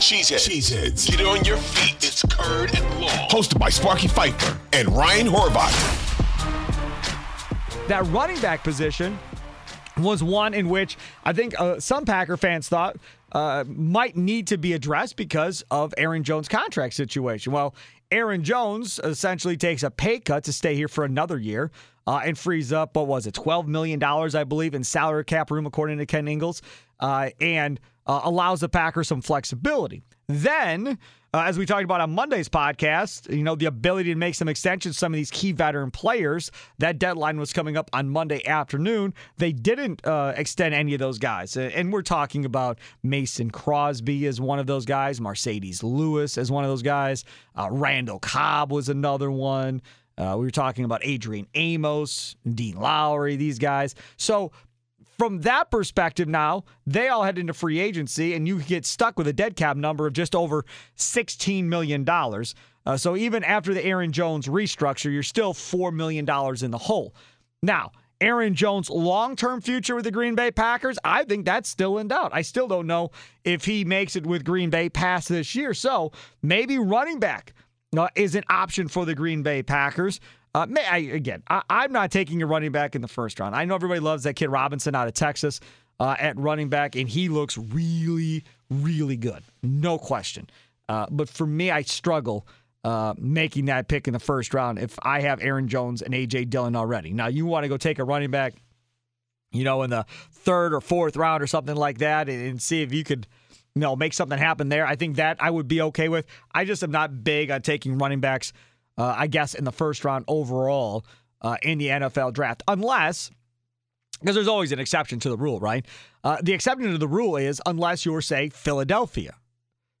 Cheeseheads. Cheeseheads. Get on your feet. It's Curd and Long. Hosted by Sparky Fifer and Ryan Horvath. That running back position was one in which I think uh, some Packer fans thought uh, might need to be addressed because of Aaron Jones' contract situation. Well, Aaron Jones essentially takes a pay cut to stay here for another year uh, and frees up, what was it, $12 million, I believe, in salary cap room, according to Ken Ingalls, uh, and uh, allows the Packers some flexibility. Then, uh, as we talked about on Monday's podcast, you know, the ability to make some extensions some of these key veteran players. That deadline was coming up on Monday afternoon. They didn't uh, extend any of those guys. And we're talking about Mason Crosby as one of those guys, Marcedes Lewis as one of those guys, uh, Randall Cobb was another one. Uh, we were talking about Adrian Amos, Dean Lowry, these guys. So from that perspective now, they all head into free agency, and you get stuck with a dead cap number of just over $16 million. Uh, so even after the Aaron Jones restructure, you're still $4 million in the hole. Now, Aaron Jones' long term future with the Green Bay Packers, I think that's still in doubt. I still don't know if he makes it with Green Bay past this year. So maybe running back uh, is an option for the Green Bay Packers. Uh, may, I, again, I, am not taking a running back in the first round. I know everybody loves that kid Robinson out of Texas uh, at running back, and he looks really, really good. No question. Uh, but for me, I struggle uh, making that pick in the first round if I have Aaron Jones and A.J. Dillon already. Now, you want to go take a running back, you know, in the third or fourth round or something like that and, and see if you could you know, make something happen there. I think that I would be okay with. I just am not big on taking running backs uh, I guess, in the first round overall uh, in the NFL draft, unless because there's always an exception to the rule, right? Uh, the exception to the rule is unless you're, say, Philadelphia.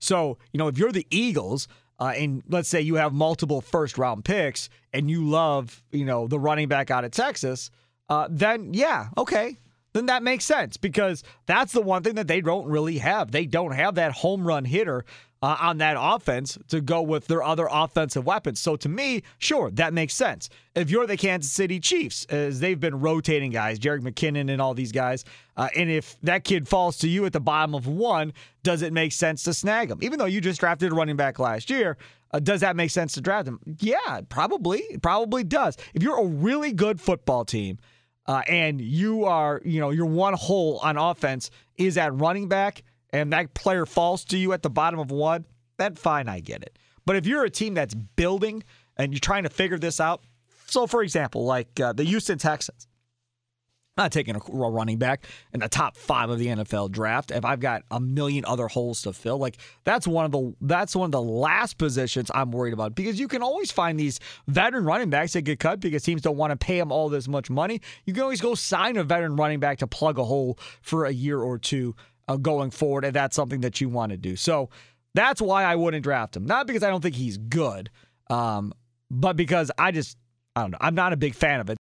So, you know, if you're the Eagles, uh, and let's say you have multiple first round picks and you love, you know, the running back out of Texas, uh, then yeah, okay. Then that makes sense because that's the one thing that they don't really have. They don't have that home run hitter uh, on that offense to go with their other offensive weapons. So to me, sure, that makes sense. If you're the Kansas City Chiefs, as they've been rotating guys, Jerick McKinnon and all these guys, uh, and if that kid falls to you at the bottom of one, does it make sense to snag him? Even though you just drafted a running back last year, uh, does that make sense to draft him? Yeah, probably. It probably does. If you're a really good football team, uh, and you are, you know, your one hole on offense is at running back, and that player falls to you at the bottom of one, then fine, I get it. But if you're a team that's building and you're trying to figure this out, so for example, like uh, the Houston Texans, not taking a running back in the top five of the NFL draft. If I've got a million other holes to fill, like that's one of the that's one of the last positions I'm worried about because you can always find these veteran running backs that get cut because teams don't want to pay them all this much money. You can always go sign a veteran running back to plug a hole for a year or two uh, going forward, and that's something that you want to do. So that's why I wouldn't draft him. Not because I don't think he's good, um, but because I just I don't know. I'm not a big fan of it.